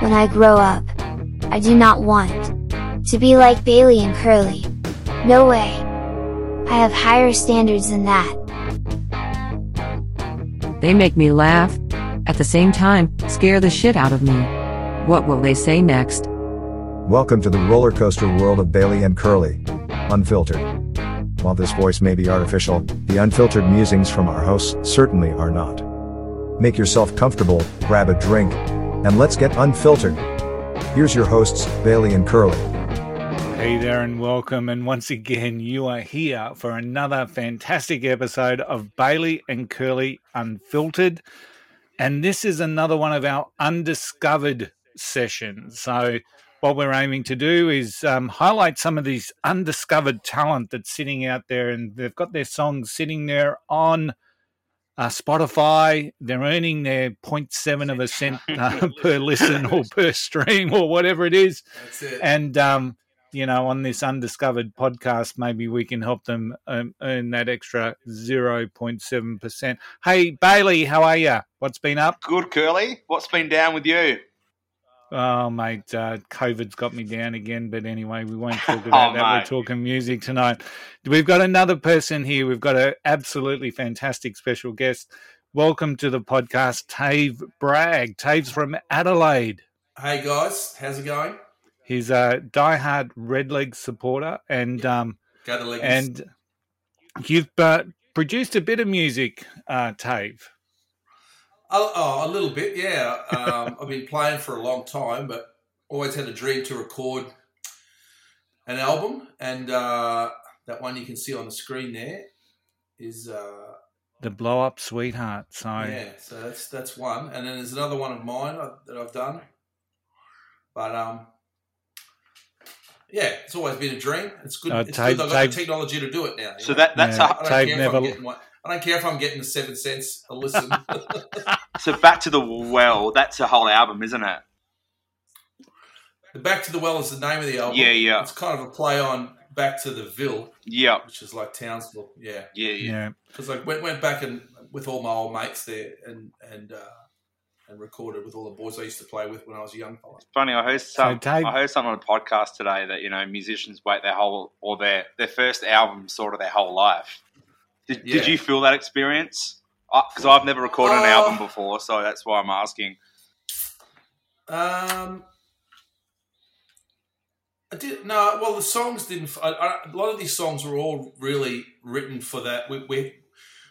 When I grow up, I do not want to be like Bailey and Curly. No way. I have higher standards than that. They make me laugh. At the same time, scare the shit out of me. What will they say next? Welcome to the roller coaster world of Bailey and Curly. Unfiltered. While this voice may be artificial, the unfiltered musings from our hosts certainly are not. Make yourself comfortable, grab a drink, and let's get unfiltered. Here's your hosts, Bailey and Curly. Hey there, and welcome. And once again, you are here for another fantastic episode of Bailey and Curly Unfiltered. And this is another one of our undiscovered sessions. So, what we're aiming to do is um, highlight some of these undiscovered talent that's sitting out there, and they've got their songs sitting there on uh, Spotify. They're earning their 0.7 of a cent uh, per listen or per stream or whatever it is. That's it. And um, you know, on this undiscovered podcast, maybe we can help them um, earn that extra 0.7%. Hey, Bailey, how are you? What's been up? Good, Curly. What's been down with you? Oh, mate, uh, COVID's got me down again. But anyway, we won't talk about Oh, that. We're talking music tonight. We've got another person here. We've got an absolutely fantastic special guest. Welcome to the podcast, Tave Bragg. Tave's from Adelaide. Hey guys, how's it going? He's a diehard Redleg supporter, and um, Go the and you've uh, produced a bit of music, uh, Tave. Oh, oh, a little bit, yeah. Um, I've been playing for a long time, but always had a dream to record an album, and uh, that one you can see on the screen there is uh, The blow up sweetheart. So yeah. So that's that's one, and then there's another one of mine that I've done, but um. Yeah, it's always been a dream. It's good. Uh, it's Tave- good. I've got Tave- the technology to do it now. So know? that that's Yeah. I a, don't Tave care if never- I'm getting one. I don't care if I'm getting the seven cents a listen. so back to the well. That's a whole album, isn't it? the Back to the Well is the name of the album. Yeah, yeah. It's kind of a play on Back to the Ville, Yeah, which is like Townsville. Yeah, yeah, yeah. yeah. because I went went back and with all my old mates there and and uh, and recorded with all the boys I used to play with when I was a young fella. Funny, I heard some. Tave- I heard something on a podcast today that you know musicians wait their whole or their their first album sort of their whole life. Did, did you feel that experience? Because I've never recorded an Uh, album before, so that's why I'm asking. Um, I did no. Well, the songs didn't. I, I, a lot of these songs were all really written for that. We we,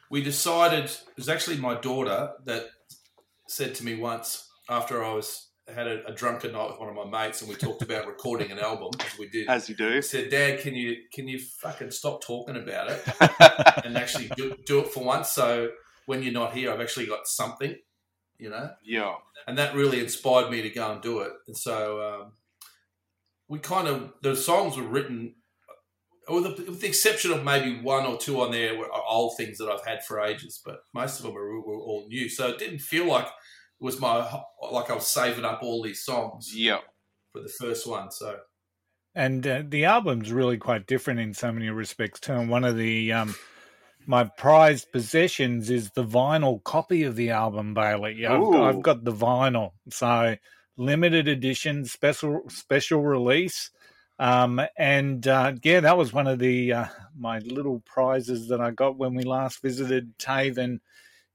we decided it was actually my daughter that said to me once after I was had a, a drunken night with one of my mates and we talked about recording an album as we did. As you do. He said, "Dad, can you can you fucking stop talking about it and actually do, do it for once? So when you're not here, I've actually got something, you know." Yeah. and that really inspired me to go and do it. And so um, we kind of the songs were written, with the, with the exception of maybe one or two on there were old things that I've had for ages, but most of them were, were all new. So it didn't feel like was my like I was saving up all these songs Yeah. for the first one. So And uh, the album's really quite different in so many respects too. And one of the um, my prized possessions is the vinyl copy of the album, Bailey. I've, Ooh. I've got the vinyl, so limited edition, special special release. Um, and uh, yeah, that was one of the uh, my little prizes that I got when we last visited Taven and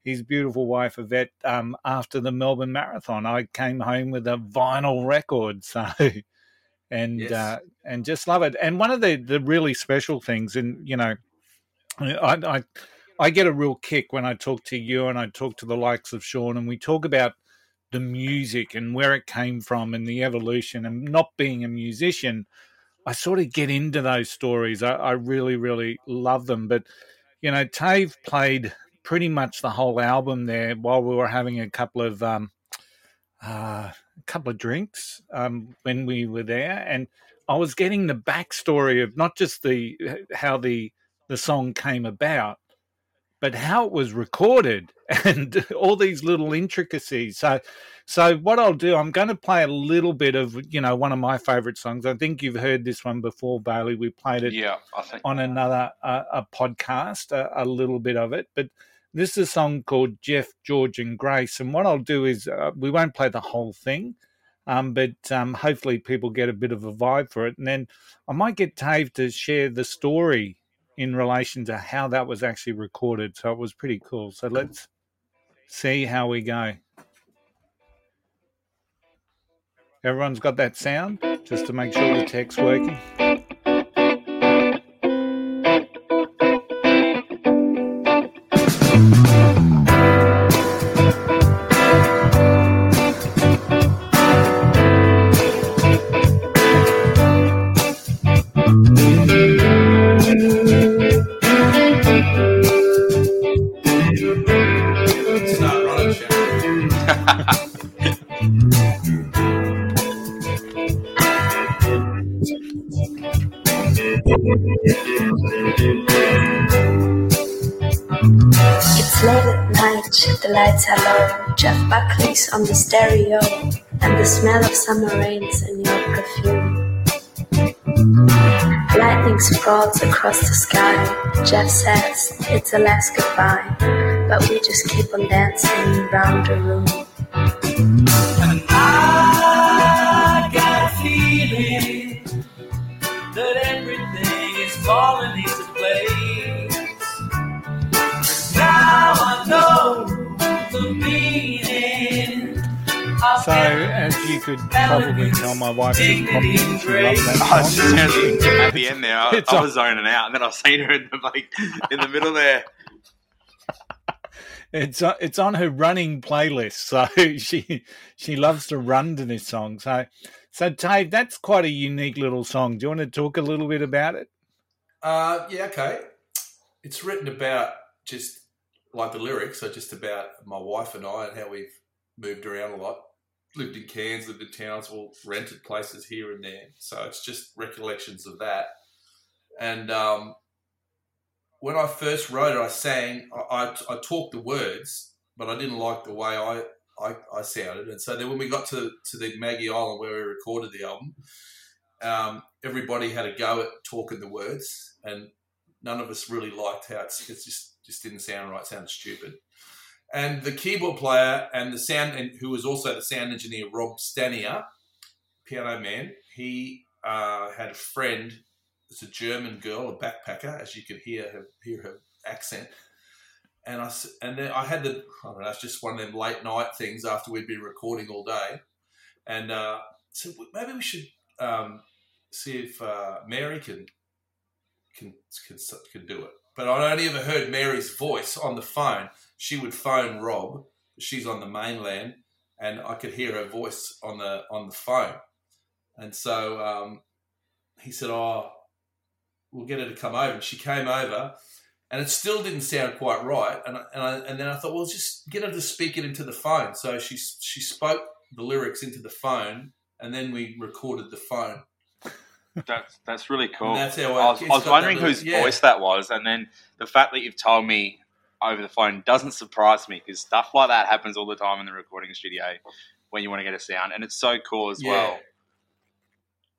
his beautiful wife Yvette um, after the Melbourne Marathon. I came home with a vinyl record, so and Yes. uh, and just love it. And one of the the really special things, and you know, I, I I get a real kick when I talk to you and I talk to the likes of Sean, and we talk about the music and where it came from and the evolution. And not being a musician, I sort of get into those stories. I, I really, really love them. But you know, Tave played pretty much the whole album there while we were having a couple of um, uh, a couple of drinks um, when we were there, and I was getting the backstory of not just the how the the song came about, but how it was recorded and all these little intricacies. So, so what I'll do, I'm going to play a little bit of you know one of my favorite songs. I think you've heard this one before, Bailey. We played it Yeah, on another uh, a podcast, a, a little bit of it. But this is a song called Jeff, George, and Grace. And what I'll do is uh, we won't play the whole thing, um, but um, hopefully people get a bit of a vibe for it. And then I might get Tave to share the story in relation to how that was actually recorded. So it was pretty cool. So let's see how we go. Everyone's got that sound just to make sure the tech's working. On the stereo, and the smell of summer rains and your perfume. Lightning sprawls across the sky. Jeff says it's a last goodbye, but we just keep on dancing around the room. You could probably tell, my wife just probably in. She loves that I was song. just thinking at the end there, I, It's I was zoning out, and then I seen her in the like in the middle there. It's on, it's on her running playlist, so she she loves to run to this song. So, so Tave, that's quite a unique little song. Do you want to talk a little bit about it? Uh, yeah, okay. It's written about just like the lyrics are just about my wife and I and how we've moved around a lot. Lived in Cairns, lived in Townsville, rented places here and there. So it's just recollections of that. And um, when I first wrote it, I sang, I, I, I talked the words, but I didn't like the way I, I, I sounded. And so then when we got to, to the Maggie Island where we recorded the album, um, everybody had a go at talking the words, and none of us really liked how it's, it's just just didn't sound right, sounded stupid. And the keyboard player and the sound, and who was also the sound engineer, Rob Stanier, piano man, he uh, had a friend. It's a German girl, a backpacker, as you could hear her hear her accent. And I and then I had the I don't know, it's just one of them late night things after we'd been recording all day, and uh, so maybe we should um, see if uh, Mary can can can can do it. But I'd only ever heard Mary's voice on the phone. She would phone Rob. She's on the mainland, and I could hear her voice on the on the phone. And so um, he said, "Oh, we'll get her to come over." And she came over, and it still didn't sound quite right. And and, I, and then I thought, well, just get her to speak it into the phone. So she she spoke the lyrics into the phone, and then we recorded the phone. That's that's really cool. That's how I was, I was wondering whose yeah. voice that was, and then the fact that you've told me over the phone doesn't surprise me because stuff like that happens all the time in the recording studio when you want to get a sound, and it's so cool as well.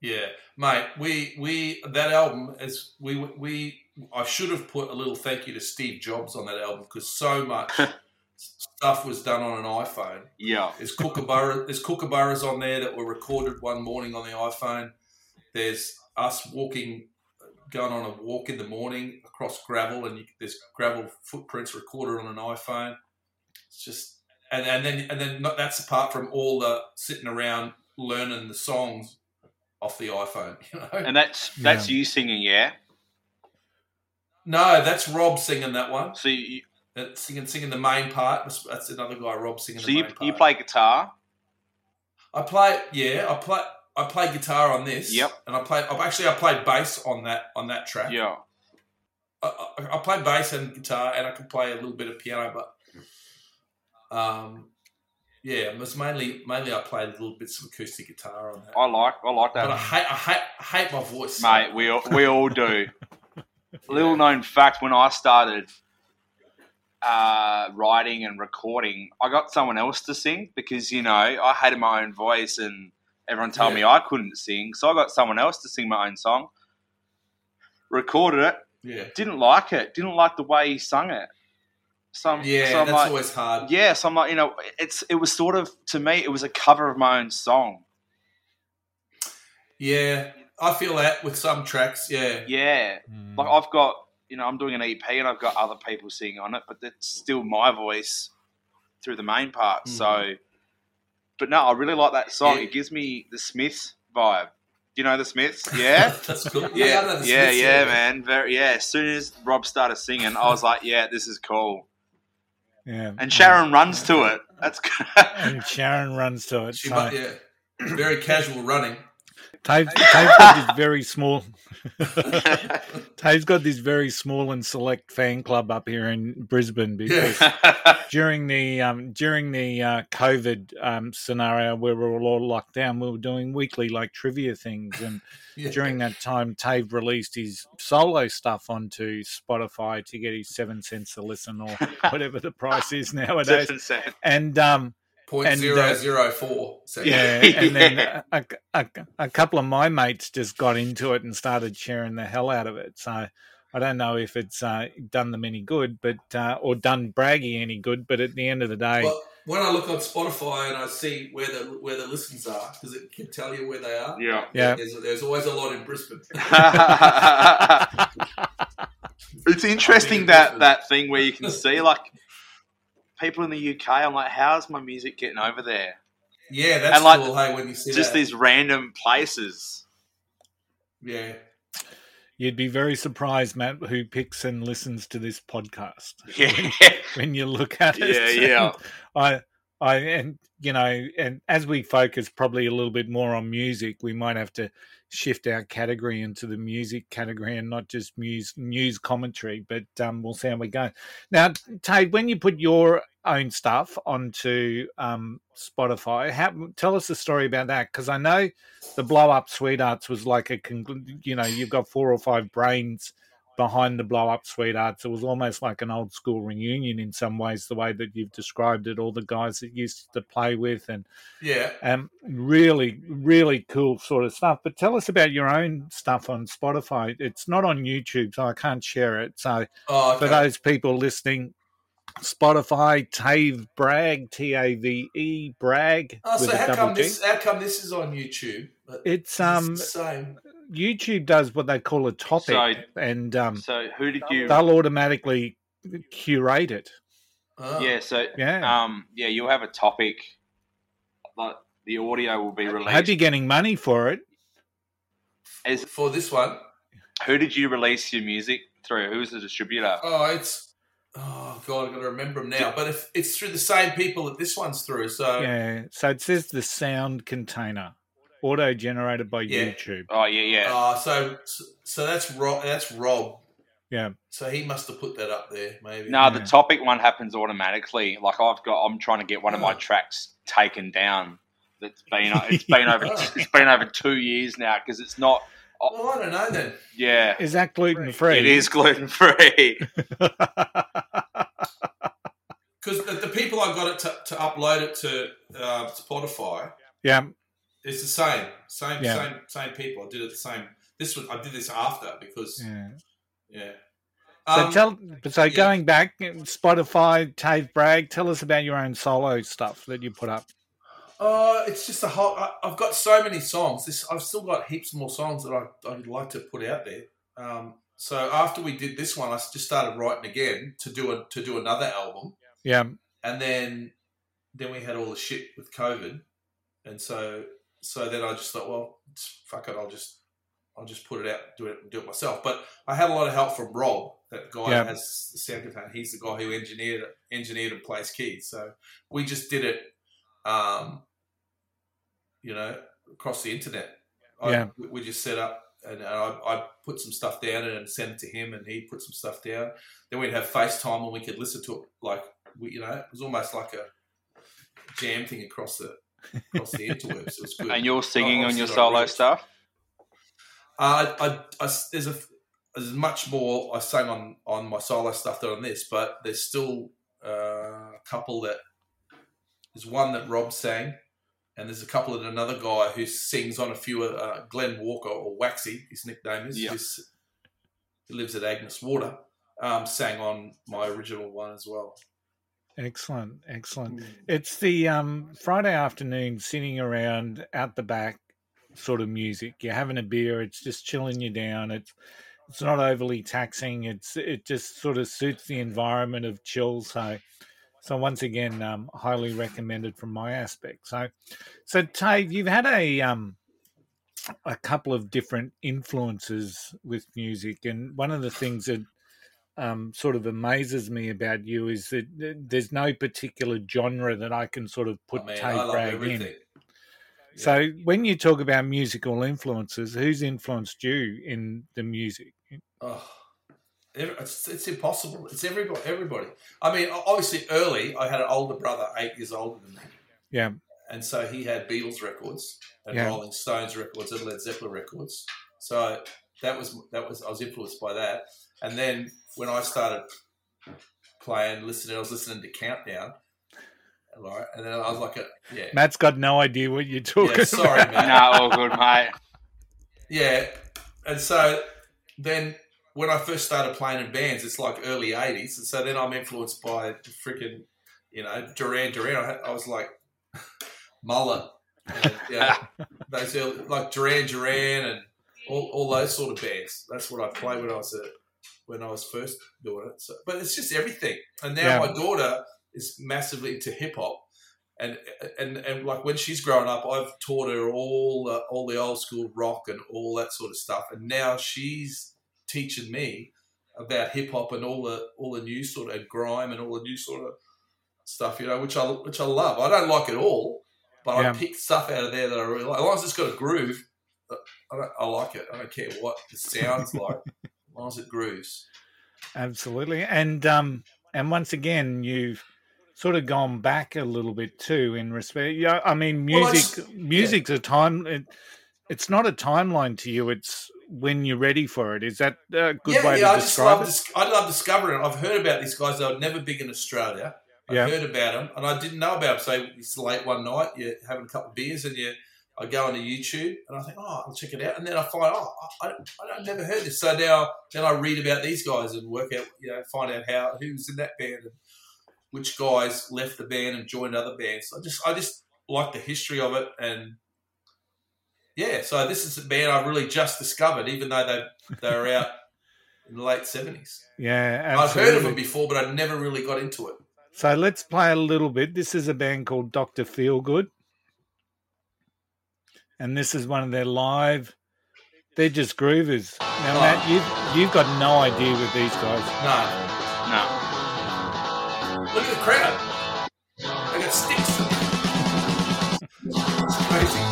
Yeah, mate. We we that album is we we I should have put a little thank you to Steve Jobs on that album because so much stuff was done on an iPhone. Yeah. There's kookaburra there's kookaburras on there that were recorded one morning on the iPhone. There's us walking, going on a walk in the morning across gravel, and you, there's gravel footprints recorded on an iPhone. It's just and and then and then not, that's apart from all the sitting around learning the songs off the iPhone. You know, And that's that's you singing, yeah. no, that's Rob singing that one. So you, That's uh, singing singing the main part. That's, that's another guy, Rob singing so the you main part. you play guitar. I play, yeah, I play. I play guitar on this. Yep. And I play. I've actually I played bass on that on that track. Yeah. I, I, I play bass and guitar, and I can play a little bit of piano, but um, yeah, it was mainly mainly I played little bits of acoustic guitar on that. I like I like that. But I hate I hate I hate my voice, mate. We all, we all do. Little known fact: when I started uh, writing and recording, I got someone else to sing because you know I hated my own voice and everyone told me I couldn't sing, so I got someone else to sing my own song. Recorded it, Yeah, didn't like it, didn't like the way he sung it. Some yeah, so I'm that's like, always hard. yeah, so I'm like, you know, it's it was sort of to me, it was a cover of my own song. Yeah, I feel that with some tracks. Yeah, Yeah, mm. like I've got, you know, I'm doing an EP and I've got other people singing on it, but it's still my voice through the main part. So, mm. But no, I really like that song. Yeah. It gives me the Smiths vibe. Do you know the Smiths? Yeah. that's cool. Yeah, I know yeah, yeah, man. Very, yeah. As soon as Rob started singing, I was like, "Yeah, this is cool." Yeah. And Sharon runs to it. That's good. And Sharon runs to it. She, so- mu- yeah, very casual running. Tave, Tave's got this very small. Tave's got this very small and select fan club up here in Brisbane because during the um, during the uh, COVID um, scenario where we were all locked down, we were doing weekly like trivia things, and Yeah. during that time, Tave released his solo stuff onto Spotify to get his seven cents a listen or whatever the price is nowadays, and um, Point And, zero uh, zero four. So, yeah, and then a, a, a couple of my mates just got into it and started sharing the hell out of it. So I don't know if it's uh, done them any good, but uh, or done Braggy any good. But at the end of the day, Well, when I look on Spotify and I see where the where the listens are, because it can tell you where they are. Yeah. Yeah. There's, there's always a lot in Brisbane. it's interesting that that thing where you can see like people in the UK. I'm like, how's my music getting over there? yeah, that's And, like, cool. Hey, when you see Just that. these random places. Yeah. you'd be very surprised, Matt, who picks and listens to this podcast. Yeah. when you look at it. Yeah, yeah. I, I, and you know, and as we focus probably a little bit more on music, we might have to shift our category into the music category and not just news news commentary. But um, we'll see how we go. Now, Tave, when you put your own stuff onto um, Spotify, how, tell us the story about that because I know the blow up sweethearts was like a you know you've got four or five brains behind the blow up sweethearts it was almost like an old school reunion in some ways the way that you've described it all the guys that used to play with and Yeah. um really really cool sort of stuff but tell us about your own stuff on spotify it's not on youtube so i can't share it so Oh, for those people listening spotify tave bragg t-a-v-e bragg Oh, so a how come G. this? How come this is on YouTube? But It's um same. YouTube does what they call a topic, So- and um, So who did you? they'll automatically curate it. Oh. Yeah. So Yeah. um, yeah, you'll have a topic. Like the audio will be I hope released. you're getting money for it. As, For this one, who did you release your music through? Who was the distributor? oh, it's oh god, I've got to remember them now. But if it's through the same people that this one's through, so Yeah. So it says the sound container, auto generated by Yeah. YouTube. Oh yeah, yeah. Uh, so so that's Rob. That's Rob. Yeah. So he must have put that up there, maybe. No, the topic one happens automatically. Like I've got, I'm trying to get one of my Oh. tracks taken down. That's been, it's been over, it's been over two years now because it's not. Well, I don't know then. Yeah, Is that gluten free? it is gluten free. Because the, the people I got it to, to upload it to uh, Spotify, yeah. It's the same, same, Yeah. same, same people. I did it the same. This was I did this after because Yeah. yeah. So Um, tell. So yeah. going back, Spotify, Tave Bragg. Tell us about your own solo stuff that you put up. Uh, it's just a whole. I, I've got so many songs. This I've still got heaps more songs that I, I'd like to put out there. Um, so after we did this one, I just started writing again to do a to do another album. Yeah. and then then we had all the shit with COVID, and so so then I just thought, well, fuck it, I'll just I'll just put it out, do it, do it myself. But I had a lot of help from Rob, that guy Yeah. has the sound container. He's the guy who engineered it, engineered and plays keys. So we just did it, um, you know, across the internet. I, Yeah. we- just set up. And I, I put some stuff down and sent it to him, and he put some stuff down. Then we'd have FaceTime, and we could listen to it like we, you know, it was almost like a jam thing across the across the interwebs. It was good. And you're singing on your solo stuff. Uh, I, I, there's a there's much more I sang on on my solo stuff than on this, but there's still uh, a couple that there's one that Rob sang, and there's a couple that another guy who sings on a few. Uh, Glenn Walker or Waxy, his nickname is. Yeah. who's- He lives at Agnes Water. Um, sang on my original one as well. Excellent, excellent. It's the um, Friday afternoon sitting around out the back sort of music. You're having a beer. It's just chilling you down. It's it's not overly taxing. It's it just sort of suits the environment of chill. So so once again, um, highly recommended from my aspect. So so Tave, you've had a um a couple of different influences with music, and one of the things that um, sort of amazes me about you is that there's no particular genre that I can sort of put I mean, Tave Bragg in. So when you talk about musical influences, who's influenced you in the music? Oh, it's, it's impossible. It's everybody. Everybody. I mean, obviously, early I had an older brother, eight years older than me, Yeah, and so he had Beatles records and Yeah. Rolling Stones records and Led Zeppelin records. So that was that was I was influenced by that. And then when I started playing, listening, I was listening to Countdown. Right, and then I was like, a, "Yeah, Matt's got no idea what you're talking yeah, sorry, about. man. No, all good, mate. Yeah, and so then when I first started playing in bands, it's like early '80s, and so then I'm influenced by freaking, you know, Duran Duran. I, I was like Muller, and, yeah, those early, like Duran Duran and all, all those sort of bands. That's what I played when I was a, when I was first doing it. So, but it's just everything. And now Yeah. my daughter is massively into hip hop. And, and and like when she's grown up, I've taught her all the, all the old school rock and all that sort of stuff, and now she's teaching me about hip hop and all the all the new sort of grime and all the new sort of stuff, you know, which I which I love. I don't like it all, but Yeah. I pick stuff out of there that I really like. As long as it's got a groove, I, I like it. I don't care what it sounds like, as it grooves. Absolutely, and um, and once again, you've sort of gone back a little bit too in respect. Yeah, I mean, Well, I music, just- music's a time. It, it's not a timeline to you. It's when you're ready for it. Is that a good yeah, way yeah. to I just describe love it? I love discovering it. I've heard about these guys They were never big in Australia. I Yeah. heard about them, and I didn't know about them. So it's late one night, you're having a couple of beers, and you, I go onto YouTube, and I think, oh, I'll check it out, and then I find, oh, I, I, I never heard this. So now, then I read about these guys and work out, you know, find out how who's in that band and which guys left the band and joined other bands. I just, I just like the history of it, and yeah. So this is a band I really just discovered, even though they they were out in the late seventies. Yeah, I've heard of them before, but I never really got into it. So let's play a little bit. This is a band called Doctor Feelgood, and this is one of their live. They're just groovers. Now, Oh. Matt, you've you've got no idea with these guys. No, No. look at the crowd. They got sticks. it's crazy.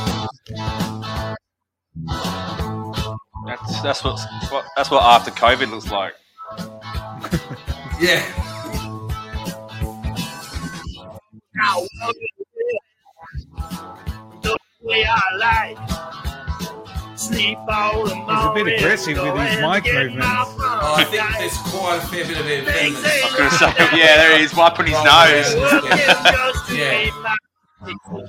That's that's what, what that's what after COVID looks like. Yeah. way I like. Sleep all the He's a bit aggressive with his mic movements. Oh, I think there's quite a fair bit of evidence. I was going to say, yeah, there he is wiping his nose. Yeah.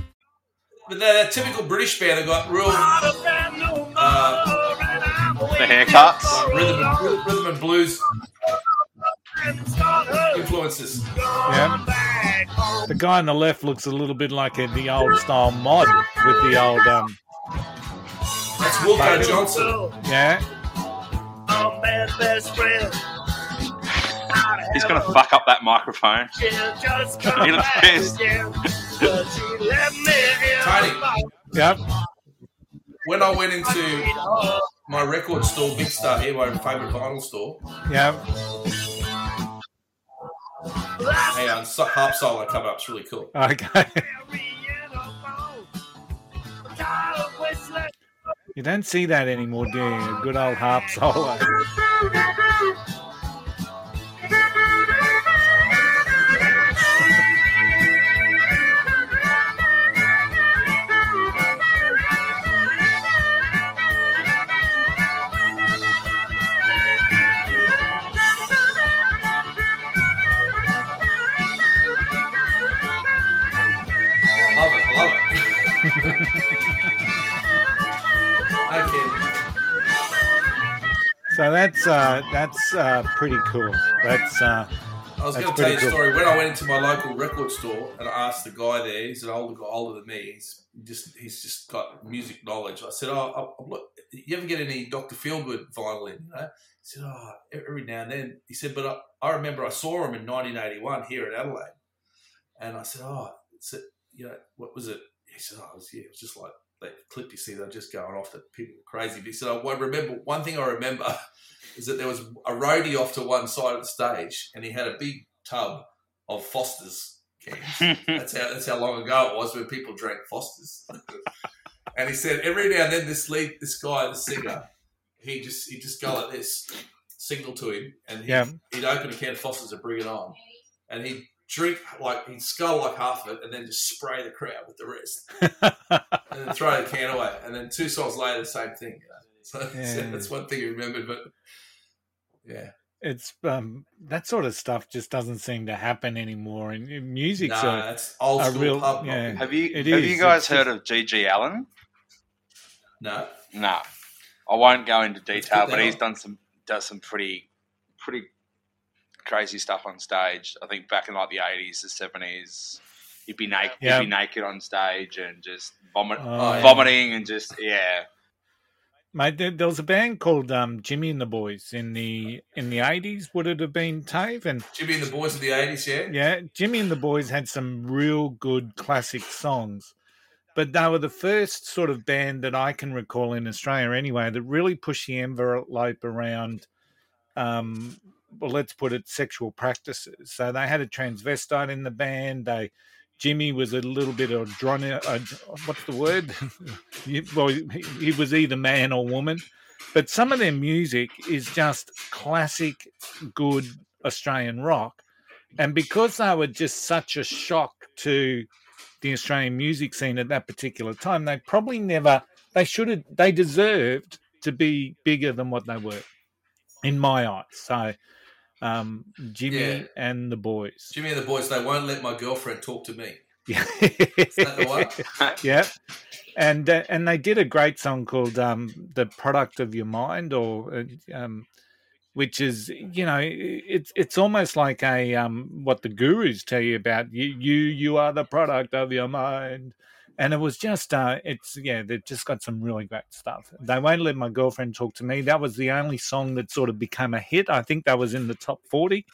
But that, that typical British band that got real uh, The haircuts. like rhythm, and, rhythm and blues influences. Yeah. The guy on the left looks a little bit like a, the old style mod with the old um That's Wilko Johnson. yeah. He's gonna fuck up that microphone. he looks pissed. Tony, Yep. when I went into my record store, Big Star here, my favourite vinyl store, Yep. hang on, um, so- harp solo come up, it's really cool. Okay. You don't see that anymore, do you? A good old harp solo. So that's uh, that's uh, pretty cool. That's uh, I was going to tell you a cool. story. When I went into my local record store and I asked the guy there, he's an older guy, older than me. He's just he's just got music knowledge. I said, "Oh, I, look, you ever get any Doctor Feelgood vinyl in?" You know? He said, "Oh, every now and then." He said, "But I, I remember I saw him in 1981 here in Adelaide," and I said, "Oh, it's a, you know, what was it?" He said, "Oh, it was, yeah, it was just like." That clip you see, they're just going off that people were crazy. But he said, I remember one thing I remember is that there was a roadie off to one side of the stage and he had a big tub of Foster's cans. that's how that's how long ago it was when people drank Foster's. and he said every now and then this lead this guy, the singer, he just he'd just go like this, signal to him, and he'd, Yeah. he'd open a can of Foster's and bring it on. And he'd drink like he'd scull like half of it and then just spray the crowd with the rest. and then throw the can away. And then two songs later the same thing. You know? So Yeah. that's one thing you remembered, but yeah. it's um, that sort of stuff just doesn't seem to happen anymore. And and music's Nah, a, that's old school real pub yeah. rock. Have you It have is. you guys It's heard just- of G.G. Allin? No. No, I won't go into detail, but he's on. done some does some pretty pretty crazy stuff on stage. I think back in like the eighties, the seventies, he'd be naked, Yeah. he'd be naked on stage and just vomit, Oh, yeah. vomiting and just yeah. Mate, there, there was a band called um, Jimmy and the Boys in the in the eighties. Would it have been Tave? And Jimmy and the Boys of the 80s, yeah? yeah, Jimmy and the Boys had some real good classic songs, but they were the first sort of band that I can recall in Australia, anyway, that really pushed the envelope around. Um, well, let's put it, sexual practices. So they had a transvestite in the band. They Jimmy was a little bit of drone. Uh, what's the word? Well, he, was either man or woman. But some of their music is just classic, good Australian rock. And because they were just such a shock to the Australian music scene at that particular time, they probably never, they should have, they deserved to be bigger than what they were, in my eyes. So, um, Jimmy Yeah. and the boys. Jimmy and the Boys, they won't let my girlfriend talk to me. Yeah. that the one? yeah. And uh, and they did a great song called um, "The Product of Your Mind," or uh, um, which is you know it's it's almost like a um, what the gurus tell you about you you you are the product of your mind. And it was just, uh, it's yeah, they've just got some really great stuff. They won't let my girlfriend talk to me. That was the only song that sort of became a hit. I think that was in the top forty.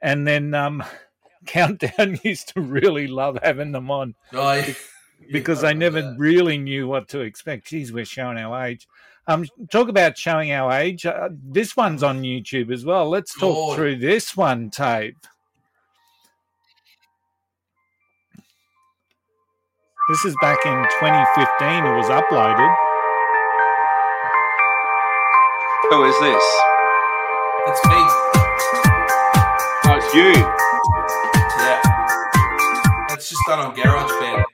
And then um, Countdown used to really love having them on No, yeah. because they never really knew what to expect. Geez, we're showing our age. Um, talk about showing our age. Uh, this one's on YouTube as well. Let's talk Lord. through this one, Tave. This is back in 2015. It was uploaded. Who is this? It's me. Oh, it's you. Yeah. It's just done on GarageBand.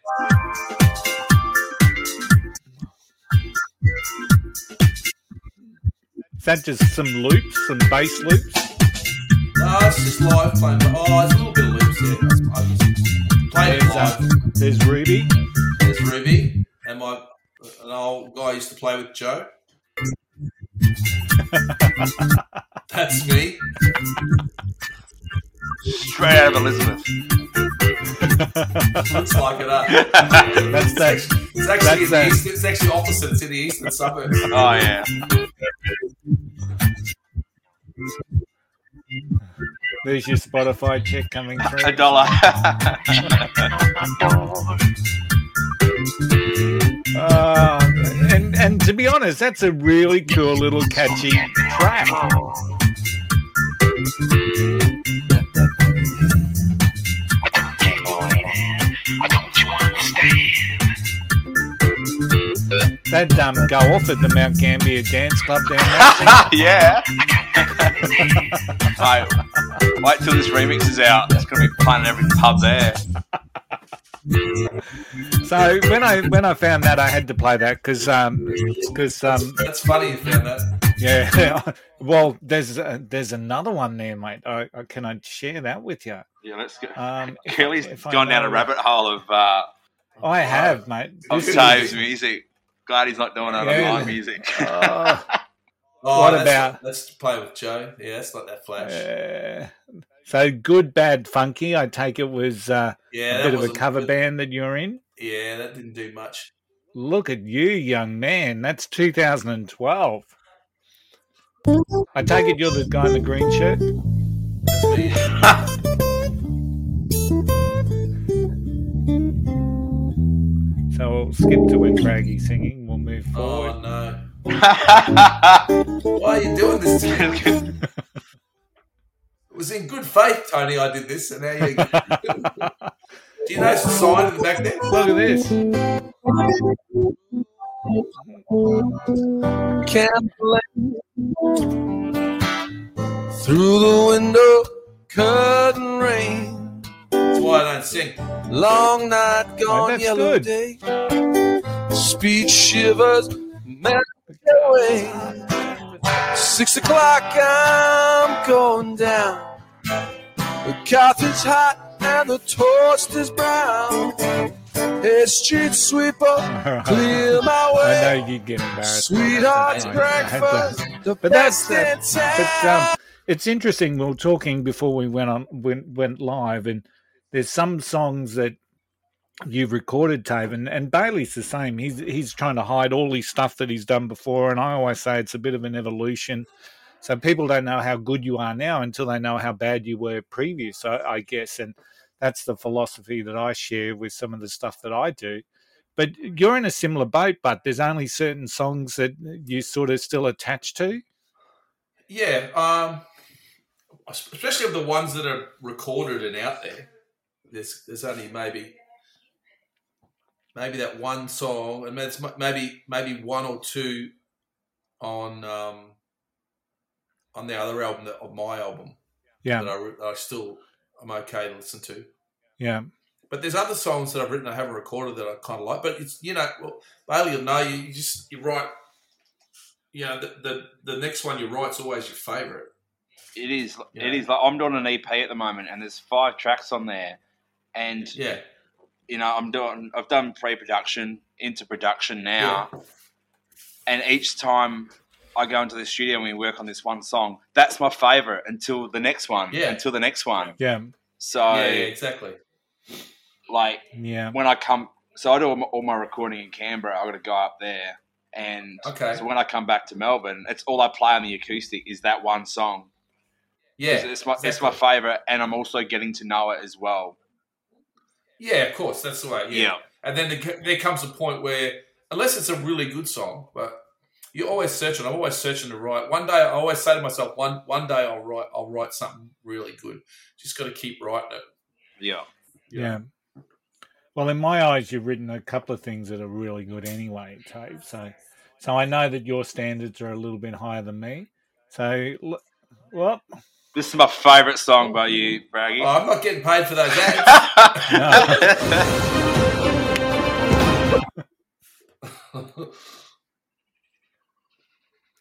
Is that just some loops, some bass loops? No, it's just live playing. But, oh, there's a little bit of loops there. I played There's, uh, there's Ruby. There's Ruby and my an old guy I used to play with, Joe. That's me. Straight out of Elizabeth. Looks like it. Huh? That's that. It's actually in That's the east, it's actually opposite. It's in the eastern suburbs. Oh yeah. There's your Spotify check coming through. A dollar. Uh, and and to be honest, that's a really cool little catchy track. That um, go off at the Mount Gambier Dance Club down there. yeah. Mate, wait till this remix is out. It's gonna be playing in every pub there. So when I when I found that, I had to play that because um because um That's funny you found that. yeah. well, there's uh, there's another one there, mate. I, I, can I share that with you? Yeah, let's go. Um, if- Curly's if I gone down a rabbit hole of uh, I have, mate. of This is- music. Glad he's not doing it Yeah. on my music. Oh, Oh, What about- Let's play with Joe. Yeah, it's not that flash. uh, so good, bad, funky. I take it was uh, yeah, a that bit of a wasn't- cover band that you're in. Yeah, that didn't do much. Look at you, young man. That's 2012. I take it you're the guy in the green shirt. That's me. we'll skip to when Craigy's singing. We'll move oh, forward. oh no. Why are you doing this to me? It was in good faith, Tony. I did this, and now you. Do you notice the sign in the back there? Look at this. Can't through the window, curtain rain. That's why I don't sing. Long night gone, that's yellow good. day. Speech shivers, melt away. Six o'clock, I'm going down. The coffee's hot and the toast is brown. Hey, street sweeper, clear my I way. know you'd get embarrassed. Sweetheart's I breakfast, the But that's best the, in but um, it's interesting. We were talking before we went on went went live, and there's some songs that you've recorded, Tave, and, and Bailey's the same. He's he's trying to hide all his stuff that he's done before, and I always say it's a bit of an evolution. So people don't know how good you are now until they know how bad you were previous. I, I guess, and that's the philosophy that I share with some of the stuff that I do. But you're in a similar boat, but there's only certain songs that you sort of still attach to. Yeah, um, especially of the ones that are recorded and out there. There's there's only maybe maybe that one song, and it's m- maybe maybe one or two on um, on the other album that, of my album Yeah. that I, that I still I'm okay to listen to. Yeah. But there's other songs that I've written I haven't recorded that I kind of like. But it's you know, well, Bailey will know you, you just you write. You know, the, the the next one you write's always your favourite. It is. Yeah. It is. Like I'm doing an EP at the moment, and there's five tracks on there, and Yeah, you know I'm doing. I've done pre-production into production now, and each time I go into the studio and we work on this one song, that's my favorite until the next one. Yeah. Until the next one. Yeah. So yeah, yeah, exactly. like Yeah. when I come, so I do all my, all my recording in Canberra. I got to go up there, and Okay. so when I come back to Melbourne, it's all I play on the acoustic is that one song. Yeah, it's, it's my it's my favorite, and I'm also getting to know it as well. Yeah, of course, that's the way. Yeah, Yeah. and then there, there comes a point where, unless it's a really good song, but you're always searching. I'm always searching to write. One day, I always say to myself, one one day I'll write. I'll write something really good. Just got to keep writing it. Yeah. Yeah. Well, in my eyes, you've written a couple of things that are really good anyway, Tave. So, so I know that your standards are a little bit higher than me. So, l- well, This is my favourite song by you, Braggy. Oh, I'm not getting paid for those ads.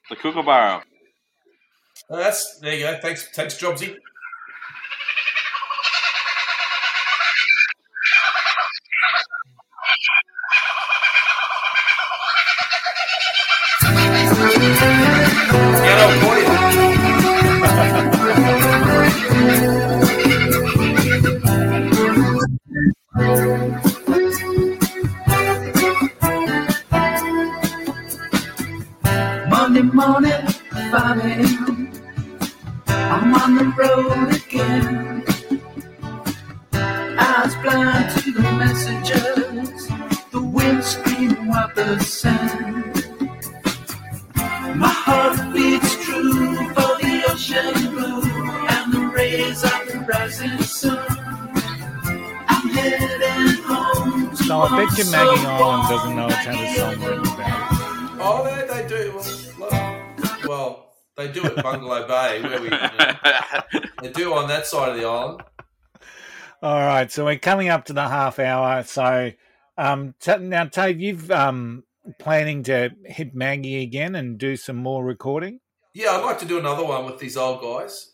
the Kookaburra. Oh, that's there you go. Thanks, thanks, Jobsy. Get on for morning, 5 a.m. I'm on the road again. Eyes blind to the messages, the windscreen wipers send. My heart beats true for the ocean blue and the rays of the rising sun. I'm heading home. so I bet you Maggie Island doesn't know it's had a song written about it. Oh, they, they do. Well, look, well, they do at Bungalow Bay, where we you know, they do on that side of the island. All right, so we're coming up to the half hour. So, um, t- now, Tave, you've um planning to hit Maggie again and do some more recording. Yeah, I'd like to do another one with these old guys.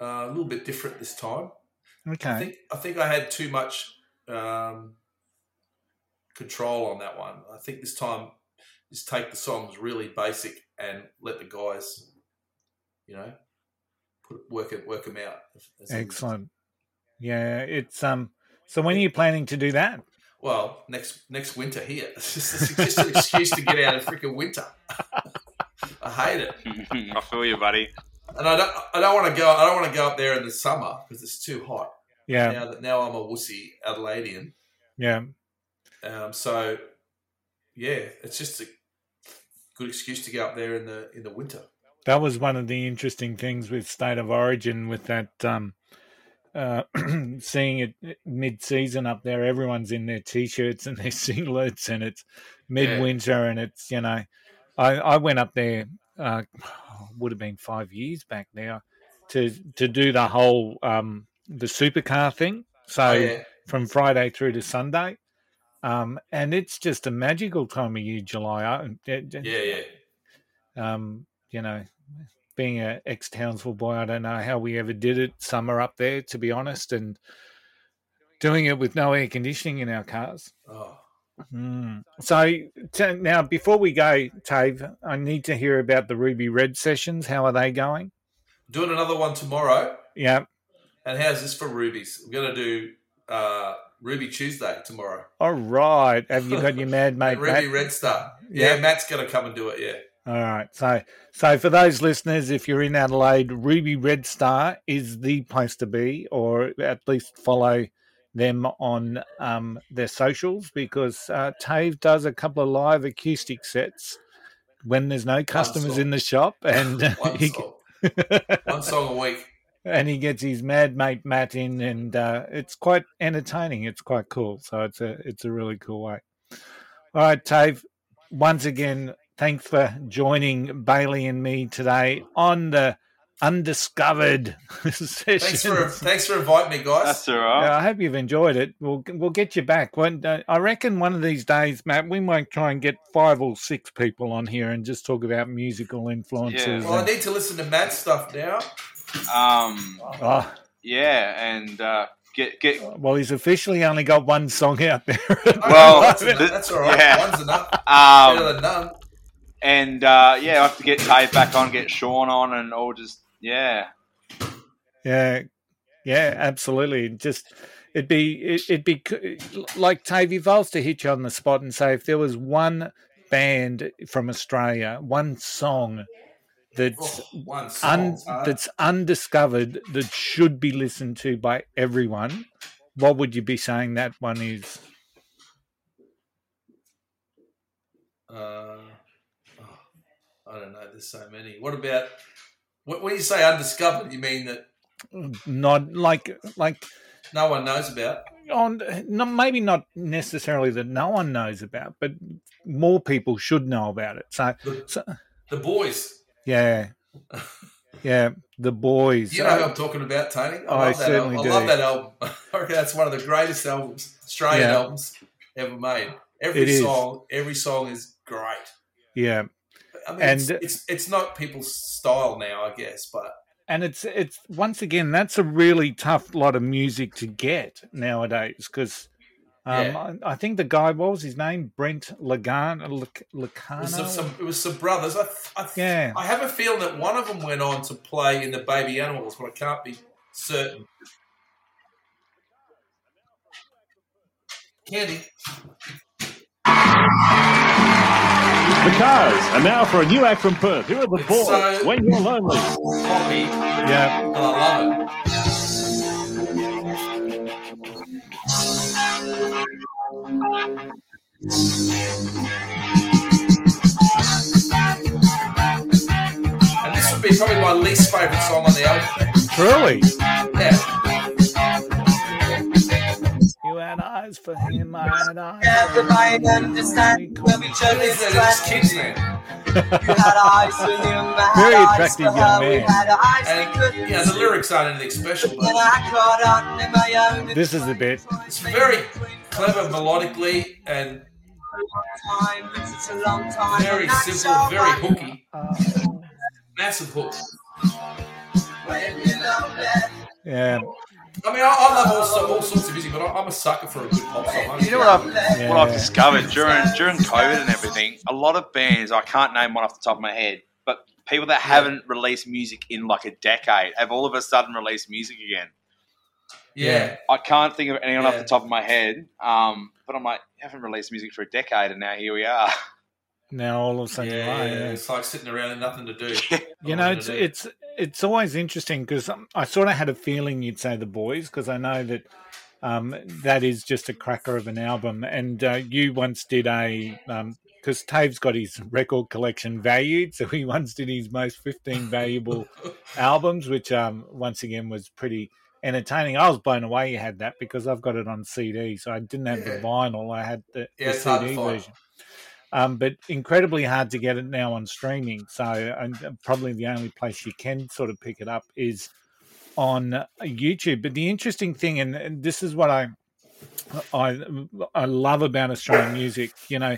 Uh, a little bit different this time. Okay. I think I think I had too much um, control on that one. I think this time, just take the songs really basic and let the guys, you know, put work it work them out. As- as- Excellent. Yeah, it's um. So when are you planning to do that? Well, next next winter here. It's just, it's just an excuse to get out of freaking winter. I hate it, I feel you, buddy. and I don't. I don't want to go. I don't want to go up there in the summer because it's too hot. Yeah. Now that now I'm a wussy Adelaidean. Yeah. Um, so yeah, it's just a good excuse to go up there in the in the winter. That was one of the interesting things with State of Origin, with that um, uh, seeing it mid-season up there. Everyone's in their t-shirts and their singlets, and it's midwinter, and it's you know, I I went up there. Uh, would have been five years back now to to do the whole um, the supercar thing. So Oh, yeah. from Friday through to Sunday. Um, and it's just a magical time of year, July. I- Yeah, yeah. um, you know, being a ex Townsville boy, I don't know how we ever did it summer up there, to be honest, and doing it with no air conditioning in our cars. Oh, Mm. So t- now, before we go, Tave, I need to hear about the Ruby Red sessions. How are they going? doing another one tomorrow. Yeah. And how's this for rubies? We're gonna do uh, Ruby Tuesday tomorrow. All right. Have you got your mad mate? Ruby Matt? Red Star. Yeah, Yeah. Matt's gonna come and do it. Yeah. All right. So, so for those listeners, if you're in Adelaide, Ruby Red Star is the place to be, or at least follow them on um, their socials because uh, Tave does a couple of live acoustic sets when there's no customers in the shop, and One he, song. One song a week. and he gets his mad mate Matt in, and uh, it's quite entertaining. It's quite cool. So it's a it's a really cool way. All right, Tave. Once again, thanks for joining Bailey and me today on the undiscovered session. Thanks for thanks for inviting me, guys. That's all right. Yeah, I hope you've enjoyed it. We'll we'll get you back. When, uh, I reckon one of these days, Matt, we might try and get five or six people on here and just talk about musical influences. Well, I need to listen to Matt's stuff now. Um, Oh, yeah, and uh, get get. well, he's officially only got one song out there. Well, that's, that's all right. yeah. One's enough. Um, Better than none. And uh, yeah, I have to get Dave back on, get Sean on, and all just yeah. Yeah, yeah, absolutely. Just it'd be it, it'd be like Tavy if I was to hit you on the spot and say if there was one band from Australia, one song that's Oh, one un, song. huh? that's undiscovered that should be listened to by everyone, what would you be saying that one is? Uh, I don't know. There's so many. What about when you say undiscovered? You mean that Not like like no one knows about? on no, maybe not necessarily that no one knows about, but more people should know about it. So, The, so the boys. yeah, yeah, the boys. You know who I'm talking about, Tony. I, I love that certainly album. I love that album. I reckon that's one of the greatest albums, Australian Yeah. albums ever made. Every It is. song, every song is great. yeah, I mean, And- it's, it's it's not people's style now, I guess, but and it's it's once again that's a really tough lot of music to get nowadays because. Um, Yeah. I, I think the guy, what was his name? Brent Lagan, Lac- it was some, some, it was some brothers. I, I, Yeah. I have a feeling that one of them went on to play in the Baby Animals, but I can't be certain. Candy. The Cars are now for a new act from Perth. Who are the boys so- when you're lonely? Poppy. Yeah. And I love it. And this would be probably my least favourite song on the album. Really? For him, I had eyes. Everybody understand when we chose These this are just plan. kids, man. You had eyes for him, I had Very eyes attractive for her. We man. had eyes And we yeah, the lyrics aren't anything special, Then but I caught on in my own This is the bit. it's very clever melodically and. It's a long time. very simple, very hooky. Uh, Massive hook. When you know that Yeah. I mean, I, I love all, so- all sorts of music, but I, I'm a sucker for a good pop song. You know what I've Yeah. what I've discovered during during COVID and everything. A lot of bands I can't name one off the top of my head, but people that haven't released music in like a decade have all of a sudden released music again. Yeah. I can't think of anyone off the top of my head, um, but I'm like, you haven't released music for a decade, and now here we are. Now all of a sudden, Yeah, you are, yeah. it's like sitting around and nothing to do. You know, it's it's it's always interesting because I sort of had a feeling you'd say the boys because I know that um, that is just a cracker of an album. And uh, you once did a because Tave's got his record collection valued, so he once did his most fifteen valuable albums, which um, once again was pretty entertaining. I was blown away you had that because I've got it on CD, so I didn't have the vinyl. I had the, Yeah, the it's hard to CD version. Um, but incredibly hard to get it now on streaming. So, and probably the only place you can sort of pick it up is on uh, YouTube. But the interesting thing, and, and this is what I, I, I love about Australian music. You know,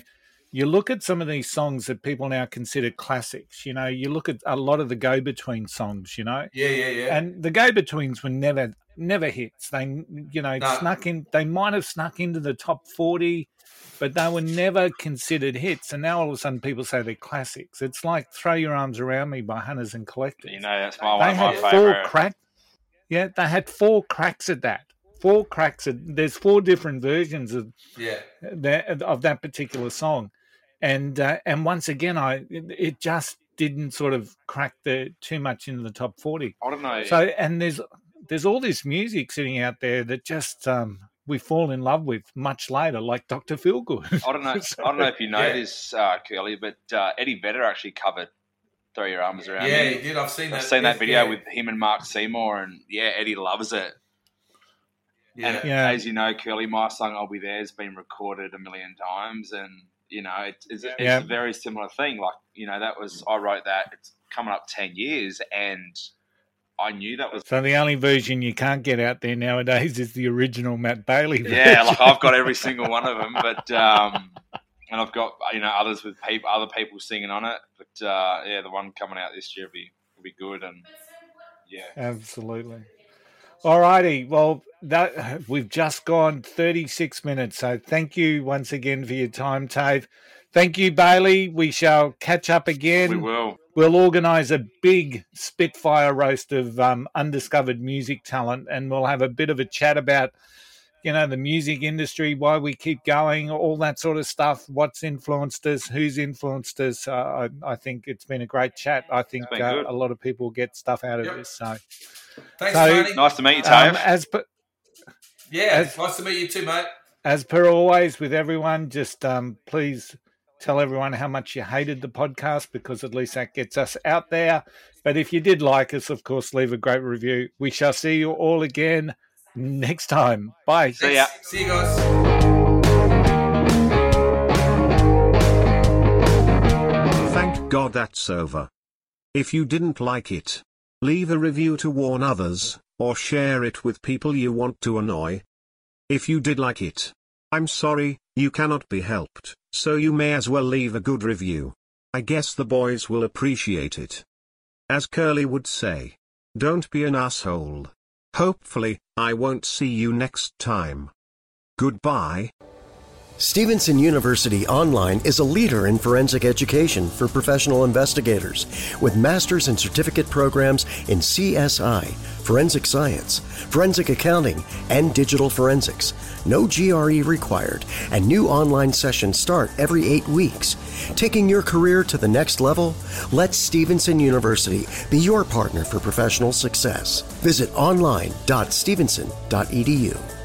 you look at some of these songs that people now consider classics. You know, you look at a lot of the go-between songs. You know, Yeah, yeah, yeah. and the go-betweens were never never hits. They, you know, No. snuck in. They might have snuck into the top forty, but they were never considered hits. And now all of a sudden, people say they're classics. It's like "Throw Your Arms Around Me" by Hunters and Collectors. You know, that's my one they of my had four favorite. crack. Yeah, they had four cracks at that. Four cracks at. There's four different versions of Yeah. that of that particular song, and uh, and once again, I it, it just didn't sort of crack the too much into the top forty. I don't know. So and there's there's all this music sitting out there that just um, we fall in love with much later, like Doctor Feelgood. I don't know. So- I don't know if you know Yeah. this, uh, Curly, but uh, Eddie Vedder actually covered "Throw Your Arms Around Yeah, Me." he did. I've seen that. I've seen that video yeah. with him and Mark Seymour, and yeah, Eddie loves it. Yeah. And Yeah. as you know, Curly, my song "I'll Be There" has been recorded a million times, and you know, it, it's, it's Yeah. a very similar thing. Like you know, that was I wrote that. It's coming up ten years, and I knew that was. So the only version you can't get out there nowadays is the original Matt Bailey. Yeah, like I've got every single one of them, but um, and I've got you know others with people, other people singing on it. But uh, yeah, the one coming out this year will be will be good, and yeah, Absolutely. All righty. Well, that we've just gone 36 minutes. So thank you once again for your time, Tave. Thank you, Bailey. We shall catch up again. we will. We'll organise a big Spitfire roast of um, undiscovered music talent, and we'll have a bit of a chat about, you know, the music industry, why we keep going, all that sort of stuff. What's influenced us? Who's influenced us? Uh, I, I think it's been a great chat. I think uh, a lot of people get stuff out of Yep. this. So, Thanks, So, Tony. Nice to meet you, um, as per, Yeah, as- nice to meet you too, mate. as per always with everyone, just um, please tell everyone how much you hated the podcast because at least that gets us out there. But if you did like us, of course, leave a great review. We shall see you all again next time. Bye. See ya. See you guys. Thank God that's over. If you didn't like it, leave a review to warn others, or share it with people you want to annoy. If you did like it, I'm sorry, you cannot be helped, so you may as well leave a good review. I guess the boys will appreciate it. As Curly would say, don't be an asshole. Hopefully, I won't see you next time. Goodbye. Stevenson University Online is a leader in forensic education for professional investigators with master's and certificate programs in CSI, forensic science, forensic accounting, and digital forensics. No GRE required, and new online sessions start every eight weeks. Taking your career to the next level? Let Stevenson University be your partner for professional success. Visit online.stevenson.edu.